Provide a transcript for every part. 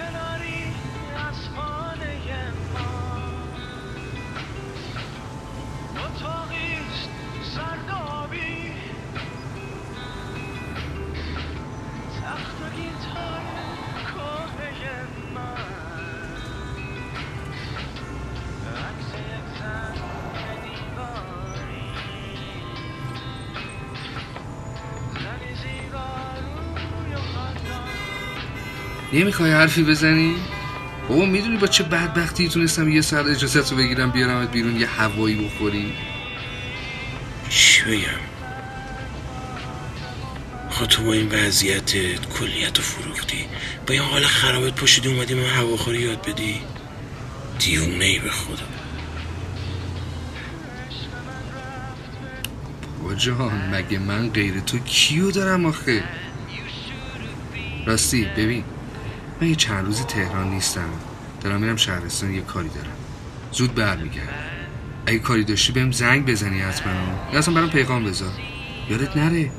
کناری از خانه ما. اتاقیست سرد آبی تخت و گیتار کهه ما. عکس یک زن دیواری. زنی زیبا نمی‌خوای حرفی بزنی؟ بابا می‌دونی با چه بدبختی تونستم یه ساعت اجازت رو بگیرم بیارمت بیرون یه هوایی بخوری چی بگم خب تو با این وضعیتت کلیت رو فروختی. با این حال خرابت پشتی اومدی من هواخوری یاد بدی؟ دیونه ای به خدا. بابا جان مگه من غیر تو کیو دارم آخه؟ راستی ببین. من یه چند روزی تهران نیستم. دارم میرم شهرستان یه کاری دارم. زود برمیگردم. اگه کاری داشتی بهم زنگ بزنی حتما. یا اصلا برام پیغام بذار. یادت نره؟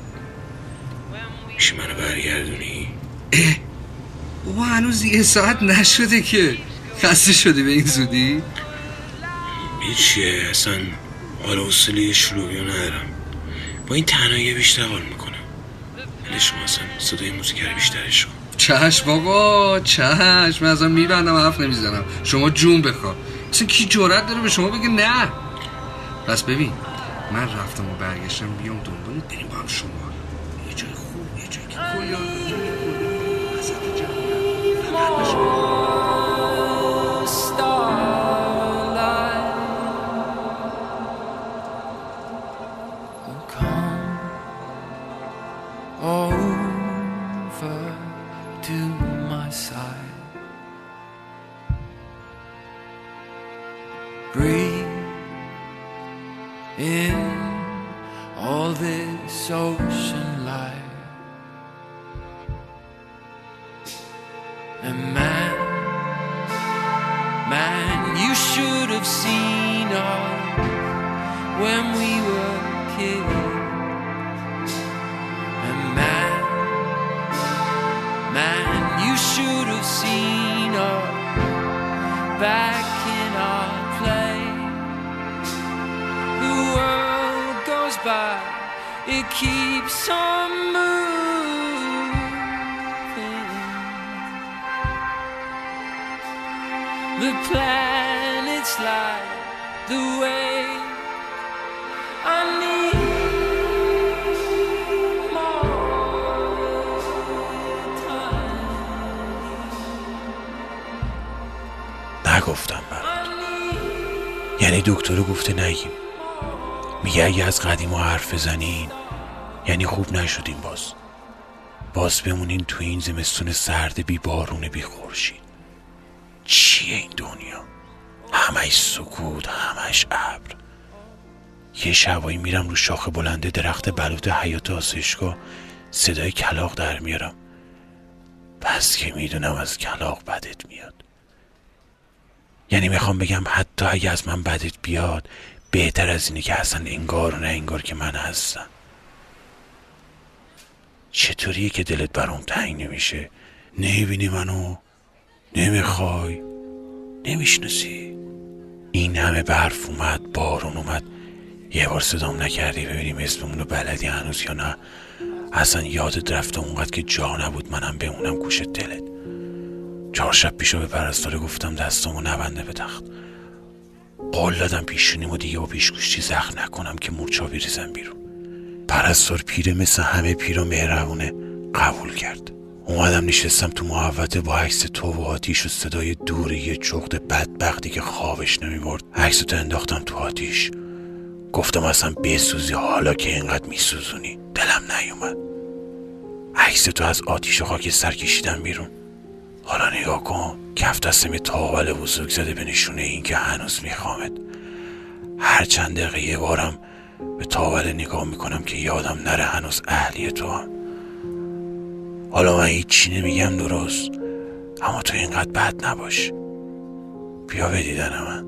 میشه منو برگردونی؟ اه. بابا هنوز یه ساعت نشده که. خسته شدی به این زودی؟ چیه اصلا حال حوصله شروعی رو ندارم. با این تنهایی بیشتر حال می‌کنم. ولی شما اصلا صدای موزیک رو بیشترش کن چشم بابا چشم. من ازم میبندم حرف نمی‌زنم. شما جون بخوا. اصلا کی جرأت داره به شما بگه نه؟ پس ببین من رفتم و برگشتم بیام دنبالت بریم با هم شما. یه جای خوب یه جایی که کلی back in our play. The world goes by, it keeps on moving. The planets lie the way نگفتم برات یعنی دکتر گفته نگیم. میگه اگه از قدیم حرف بزنین یعنی خوب نشدین باز. باز بمونین تو این زمستون سرد بی بارون بی خورشید. چیه این دنیا؟ همش سکوت همش ابر. یه شبایی میرم رو شاخه بلنده درخت بلوط حیات آسایشگاه صدای کلاق در میارم. پس که می‌دونم از کلاق بدت میاد. یعنی می‌خوام بگم حتی اگه از من بدت بیاد بهتر از اینه که اصلا انگار و نه انگار که من هستم. چطوریه که دلت برام تنگ نمیشه؟ نمی‌بینی منو؟ نمی‌خوای؟ نمی‌شناسی؟ این همه برف اومد بارون اومد. یه بار صدام نکردی ببینیم اسممون رو بلدی هنوز یا نه؟ اصلا یادت رفته اونقدر که جا نبود منم بمونم گوش دلت. چهار شب پیشو به پرستاره گفتم دستامو نبنده به تخت. قول دادم پیشونیمو دیگه با پیشگوشتی زخم نکنم که مورچا بریزم بیرون. پرستار پیره مثل همه پیر و مهربونه قبول کرد. اومدم نشستم تو محوطه با عکس تو و آتیش و صدای دور یه جغد بدبختی که خوابش نمی‌برد. عکس تو انداختم تو آتیش. گفتم اصلا بسوزی حالا که اینقدر میسوزونی. دلم نیومد. عکس تو از آتیش و خاک سر کشیدم بیرون. حالا نگاه کن کف یه تاول بزرگ زده به نشونه این که هنوز میخوامت هر چند دقیقه یه بارم به تاول نگاه می‌کنم که یادم نره هنوز اهلی تو هم. حالا من هیچی نمیگم درست اما تو اینقدر بد نباش. بیا به دیدن من.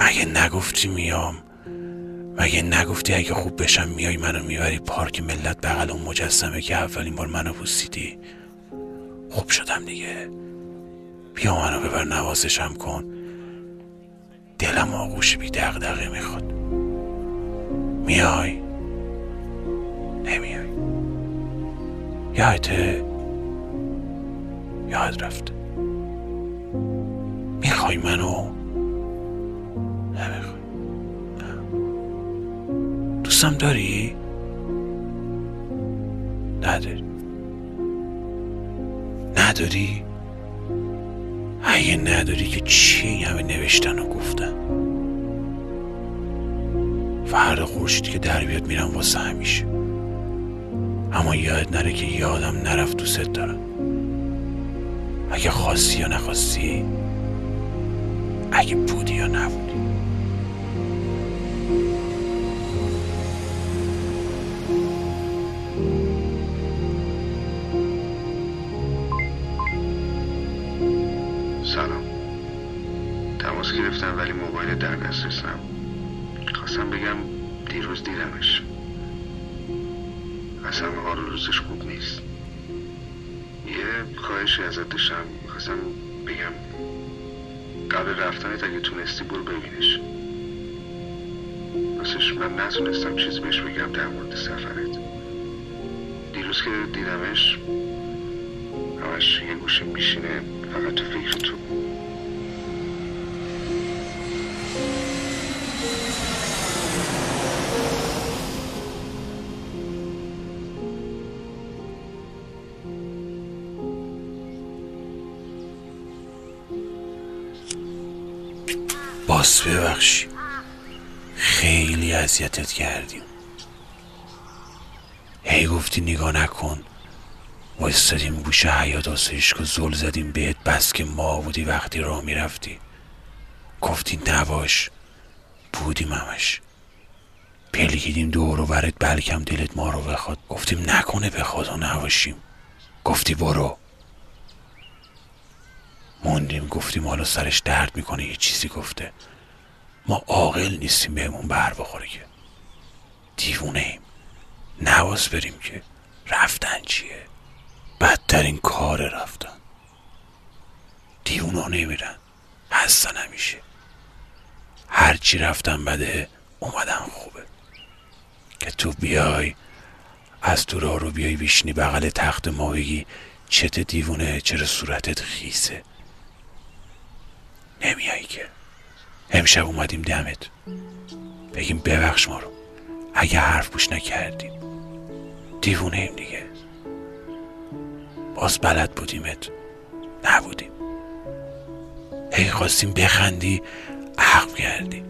مگه نگفتی میام؟ مگه نگفتی اگه خوب بشم میای منو می‌بری پارک ملت بغل اون مجسمه که اولین بار منو پوسیدی؟ خوب شدم دیگه. بیا منو ببر نوازشم کن. دلم آغوش بی دغدغه می‌خواد. میای؟ نمیای. یادته یاد رفته می‌خوای منو؟ نمی‌خوای. دوستم داری؟ نداری. نداری؟ اگه نداری که چی این همه نوشتن و گفتن؟ فردا خورشید که در بیاد میرم واسه همیشه. اما یاد نره که یادم نرفت دوست دارم. اگه خواستی یا نخواستی اگه بودی یا نبودی گرفتم ولی موبایل در دسترس نبود خواستم بگم دیروز دیدمش. اصلا حال روزش خوب نیست. یه خواهشی ازت داشتم. خواستم بگم قبل رفتنت اگه تونستی برو ببینش. راستش من نتونستم چیز بهش بگم در مورد سفرت. دیروز که دیدمش همش یه گوشه میشینه فقط تو فکر تو. باس ببخشی. خیلی اذیتت کردیم. هی گفتی نگاه نکن. وایستادیم گوشه حیات آسایشگاه زل زدیم بهت بس که ما بودی وقتی راه می‌رفتی. گفتی نباش. بودیم همش. پلگیدیم دور و برت بلکم دلت ما رو بخواد. گفتیم نکنه بخواد و نباشیم. گفتی برو. موندیم گفتیم حالا سرش درد می‌کنه یه چیزی گفته. ما عاقل نیستیم بهمون بر بخوره که. دیوونه ایم. نواز بریم که رفتن چیه؟ بدترین کار رفتن. دیوونه نمیرن هستن همیشه. هرچی رفتن بده اومدن خوبه. که تو بیای از تو راه رو بیای بیشنی بغل تخت ما چت دیوونه چرا صورتت خیسه؟ نمیایی که. امشب اومدیم دمت. بگیم ببخش ما رو. اگه حرف بوش نکردیم. دیوونه ایم دیگه. باز بلد بودیمت. نبودیم. هی خواستیم بخندی عقب کردی.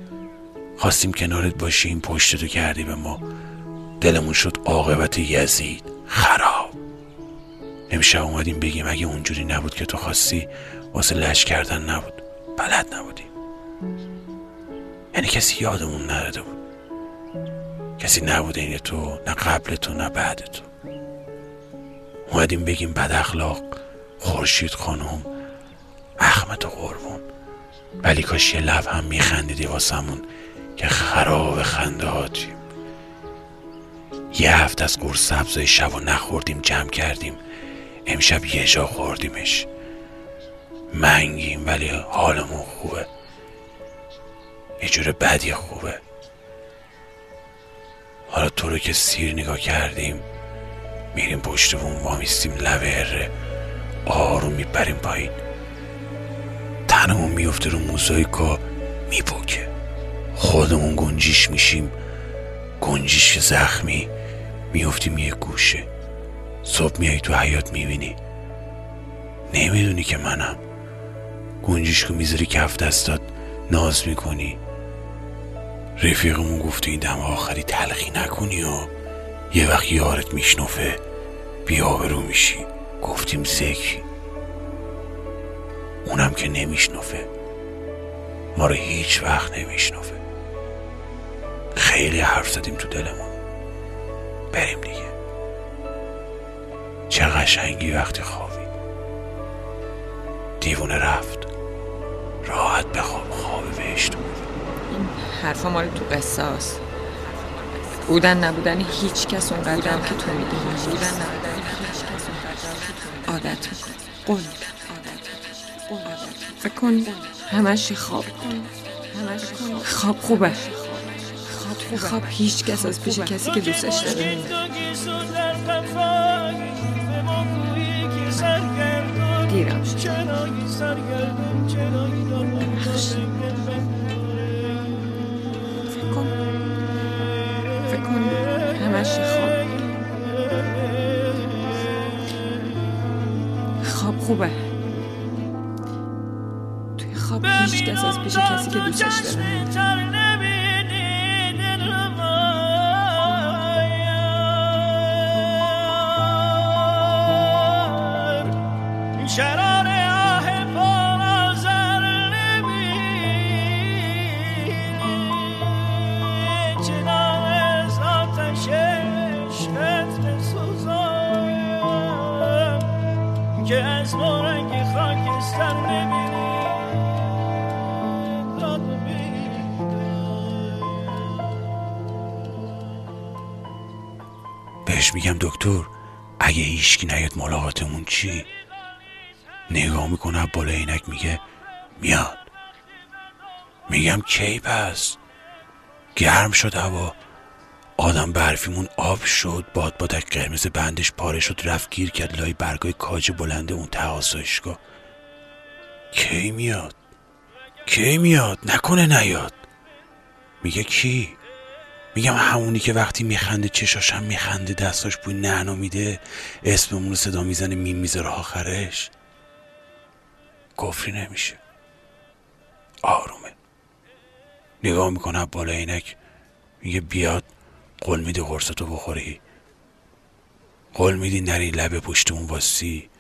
خواستیم کنارت باشیم پشتتو کردی به ما. دلمون شد عاقبت یزید. خراب. امشب اومدیم بگیم اگه اونجوری نبود که تو خواستی واسه لش کردن نبود. بلد نبودیم. یعنی کسی یادمون نداده بود. کسی نبوده این تو نه قبل تو نه بعد تو اومدیم بگیم بد اخلاق خورشید خانم احمد و قربون. ولی کاش یه لب هم میخندیدی واسمون که خراب خنده هاتیم. یه هفته از قرص سبزای شب و نخوردیم جمع کردیم. امشب یه جا خوردیمش. منگیم ولی حالمون خوبه. یه جور بدی خوبه. حالا تو رو که سیر نگاه کردیم میریم پشتمون وامیستیم لب اره. آروم میپریم پایین. تنمون میفته رو موزاییکا میپکه خودمون گنجیش میشیم. گنجیش زخمی میفتیم یه گوشه. صبح میای تو حیات می‌بینی. نمی‌دونی که منم. گنجیشکو می‌ذاری کف دستات ناز می‌کنی. رفیقمون گفت این دم آخری تلخی نکنی و یه وقت یارت میشنفه. بیا برو میشی. گفتیم زکی اونم که نمیشنفه. ما رو هیچ وقت نمیشنفه. خیلی حرف زدیم تو دلمون. بریم دیگه. چه قشنگی وقتی خوابی دیوونه رفت. راحت بخواب. خواب بهشت بود. این حرفا مال تو قصه هست. بودن نبودن هیچ کس اونقدر هم که تو می‌دونی. بودن نبودن هیچ کس اونقدر عادت قول. عادت می‌کنی. فکر کن همش خواب. خواب خوبه. خواب. خواب هیچ کس از پیش کسی که دوستش داره نمیره دیرم شد فکر کن. فکر کن. همش خواب. خواب خوبه. توی خواب هیچ کس از پیش کسی که دوستش داره. بهش میگم دکتر اگه هیچکی نیاد ملاقاتمون چی؟ نگاه می‌کنه بالا عینک میگه میاد. میگم کی پس؟ گرم شد هوا. آدم برفیمون آب شد باد بادک قرمز بندش پاره شد رفت گیر کرد لای برگای کاج بلنده اون ته آسایشگاه کی میاد؟ کی میاد؟ نکنه نیاد. میگه کی؟ میگم همونی که وقتی میخنده چشاشم میخنده دستاش بوی نعنا میده اسممون رو صدا می‌زنه میم می‌ذاره آخرش. کفری نمیشه. آرومه. نگاه می‌کنه بالا عینک میگه بیاد قول میده قرصتو بخوری. قول میدی نری لب پشتمون واسی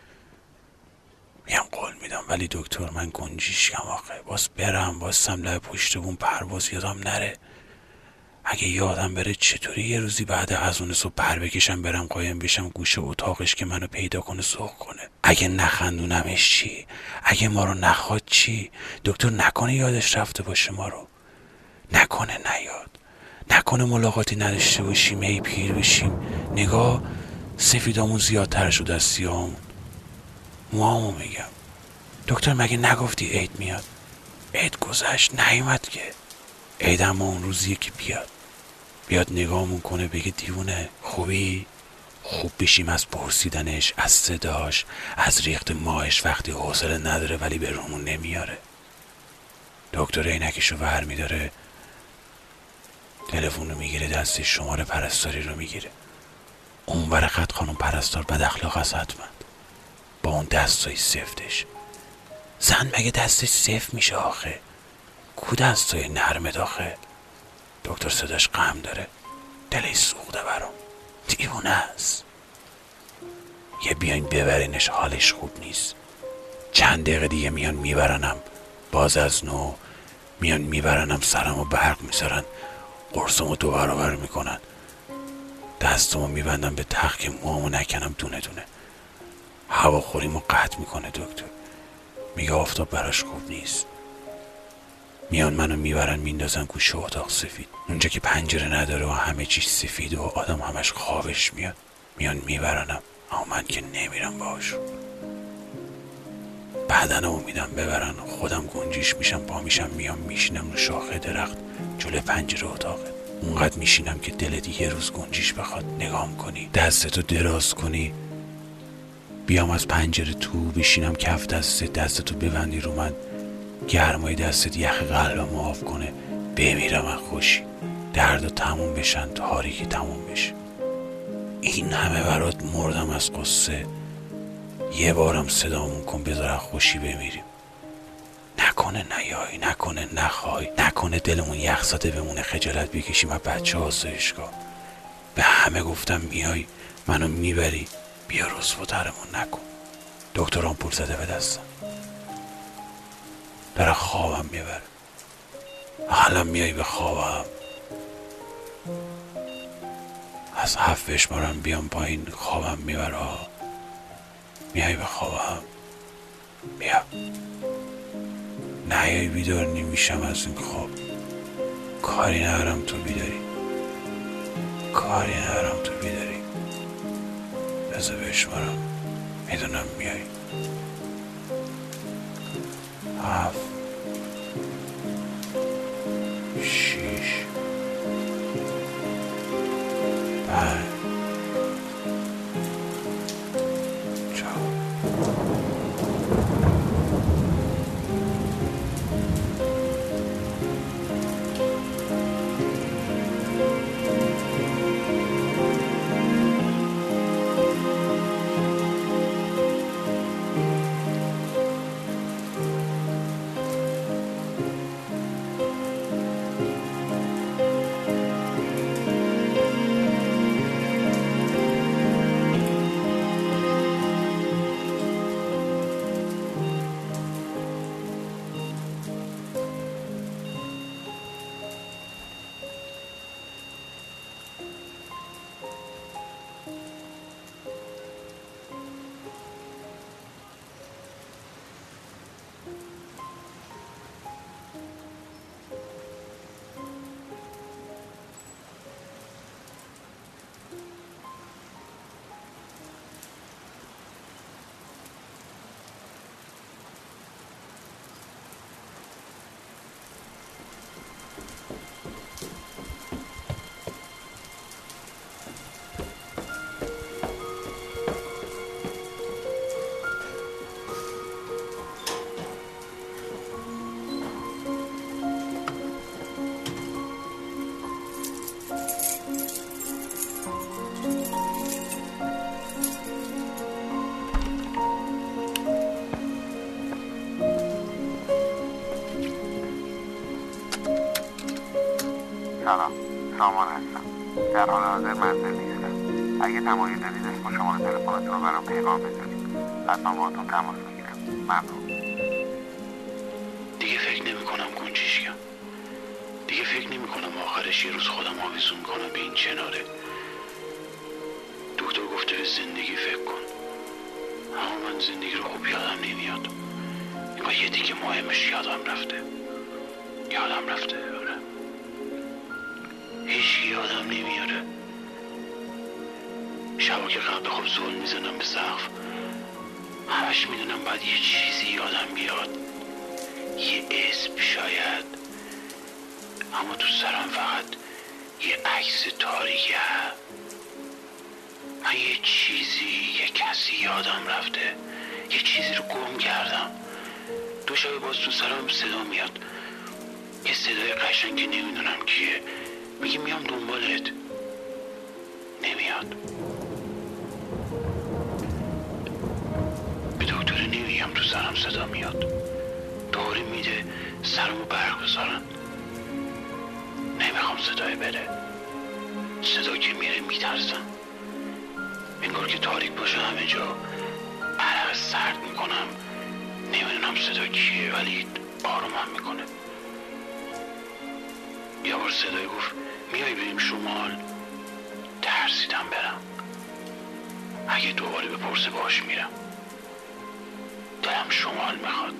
میگم قول میدم ولی دکتر من گنجیشکم آخه. باز برم بازم لب پشتمون پرواز یادم نره. اگه یادم بره چطوری یه روزی بعد از اون صبح پر بکشم برم قایم بشم گوشه اتاقش که منو پیدا کنه سوق کنه؟ اگه نخندونمش چی؟ اگه ما رو نخواد چی؟ دکتر نکنه یادش رفته باشه ما رو. نکنه نیاد. نکنه ملاقاتی نداشته باشیم ای پیر بشیم. نگاه سفیدامون زیادتر شده از سیاهامون موامو میگم. دکتر مگه نگفتی عید میاد؟ عید گذشت نیومد که. عید اما اون روزیه که بیاد. بیاد نگاهمون کنه بگه دیوونه خوبی؟ خوب بشیم از پرسیدنش از صداش از ریخت ماهش وقتی حوصله نداره ولی به رومون نمیاره. دکتر عینکشو ور میداره تلفن رو می‌گیره دستش شماره پرستاری رو می‌گیره. اون بر خط خانم پرستار بد اخلاق است حتما. با اون دستای سفتش زن مگه دستش سفت میشه آخه؟ کو دستای نرمه داخه دکتر صداش غم داره. دلش سوخته برام. دیوونه است. یه بیاین ببرینش حالش خوب نیست. چند دقیقه دیگه میان میبرنم. باز از نو میان میبرنم سرم و برق می‌ذارن. قرصمو دو برابر می‌کنن. دستمو میبندم به تخت که موامو نکنم دونه دونه هواخوریمو قطع می‌کنه دکتر. میگه آفتاب براش خوب نیست. میان منو می‌برن میندازن گوشه اتاق سفید. اونجا که پنجره نداره و همه چیز سفید و آدم همش خوابش میاد. میان میبرنم. اما من که نمیرم باشون بدنمو میدم ببرن. خودم گنجیش میشم پا میشم میام میشینم رو شاخه درخت جلو پنجره اتاقه اونقدر میشینم که دلت یه روز گنجیش بخواد نگام کنی دستتو دراز کنی. بیام از پنجره تو بشینم کف دست دستتو ببندی رو من. گرمای دستت یخ قلبم آف کنه. بمیرم از خوشی. درد تموم بشن تاریکی تموم بشه. این همه برات مردم از قصه. یه بارم صدامون کن بذار خوشی بمیریم. نکنه نیای نکنه نخوای نکنه دلمون یخ زده بمونه خجالت بکشیم. از بچه آسایشگاه. به همه گفتم میای منو می‌بری. بیا رسواترمون نکن. دکتران پول زده به دستم. داره خوابم می‌بره. حالا میای به خوابم. از هفت بشمارم بیام پایین خوابم می‌بره. میای به خوابم. بیا. نیای بیدار نمیشم از این خواب. کاری ندارم تو بیداری. کاری ندارم تو بیداری. بذار بشمارم. می‌دونم میای. هفت در حال حاضر منزل نیستم. اگه تمایل دارید اسم و شماره تلفنتون رو برام پیغام بذارید حتما باهاتون تماس می‌گیرم. ممنون. دیگه فکر نمی کنم کنچیشگم دیگه فکر نمی کنم آخرش یه روز خودم آویزون کنم به این چناره دکتر گفته به زندگی فکر کن. اما من زندگی رو خوب یادم نمیاد. با یه دیگه مهمش یادم رفته. یادم رفته. هیچ یادم نمیاره. شبا که قبل خوب زول می‌زنم به سقف. همش می‌دونم باید یه چیزی یادم بیاد. یه اسم شاید. اما تو سرم فقط یه عکس تاریکه. من یه چیزی یه کسی یادم رفته. یه چیزی رو گم کردم. دو شب باز تو سرم صدا میاد. یه صدای قشنگ که نمی‌دونم کیه. میگه میام دنبالت نمیاد به دکتر نمیگم تو سرم صدا میاد دوری میده سرمو برق بذارن نمی‌خوام صدای بره صدا که میره میترسم انگار که تاریک باشه همه جا عرق سرد می‌کنم نمی‌دونم صدا کیه ولی آرومم می‌کنه بار صدای گفت میای بریم شمال؟ ترسیدم برم. اگه دوباره بپرسه باش میرم. دلم شمال می‌خواد.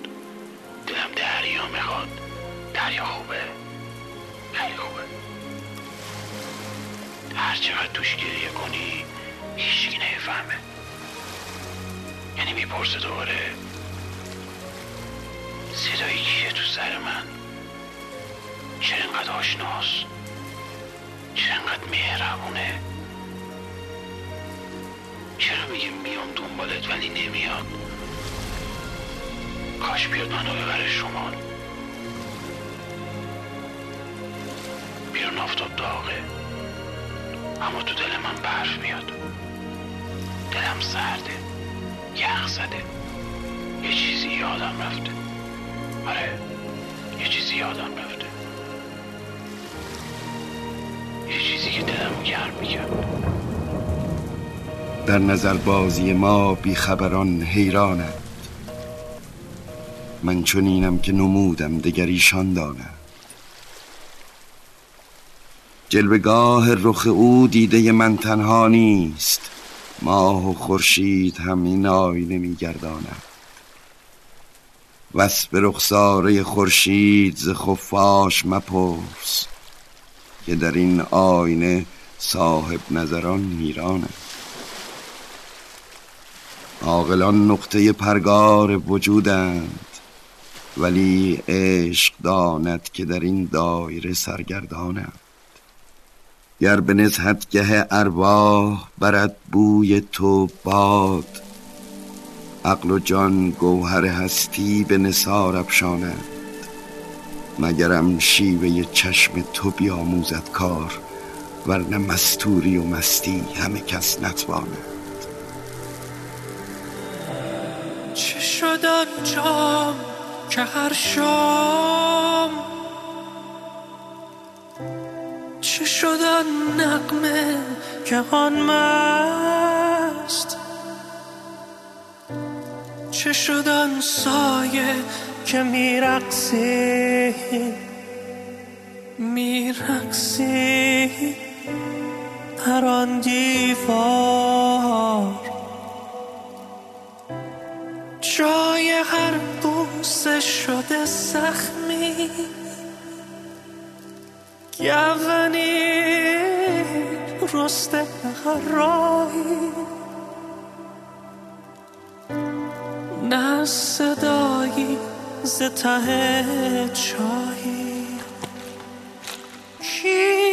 دلم دریا می‌خواد. دریا خوبه؟ خیلی خوبه. هر چقدر توش گریه کنی هیچی نمی‌فهمه. یعنی می‌پرسه دوباره صدایی کیه تو سر من؟ چرا انقدر آشناست. چرا مهربونه. چرا میگه میام دنبالت ولی نمیاد کاش بیاد منو ببره شمال. بیرون آفتاب داغه. اما تو دل من برف میاد. دلم سرده. یخ زده. یه چیزی یادم رفته. آره یه چیزی یادم رفته. یه چیزی که دلمو گرم در نظر بازی ما بیخبران حیرانند من چنینم که نمودم دگر ایشان دانند جلوگاه رخ او دیده من تنها نیست. ماه و خورشید هم این آینه میگردانند وصف رخساره خورشید ز خفاش مپرس. که در این آینه صاحب نظران حیرانند عاقلان نقطه پرگار وجودند ولی عشق داند که در این دایره سرگردانم گر به نزهتگه ارواح برد بوی تو باد عقل و جان گوهر هستی به نثار افشانند. مگرم شیوه چشم تو بیاموزد کار ورنه مستوری و مستی همه کس نتواند. چه شد آن که هر شام؟ چه شد آن نقمه که آن مست؟ چه شد آن سایه که میرقصی. میرقصی. در آن دیوار. جای هر بوسه شده زخمی گونی رسته راهی نه صدایی ز ته چاهی. کی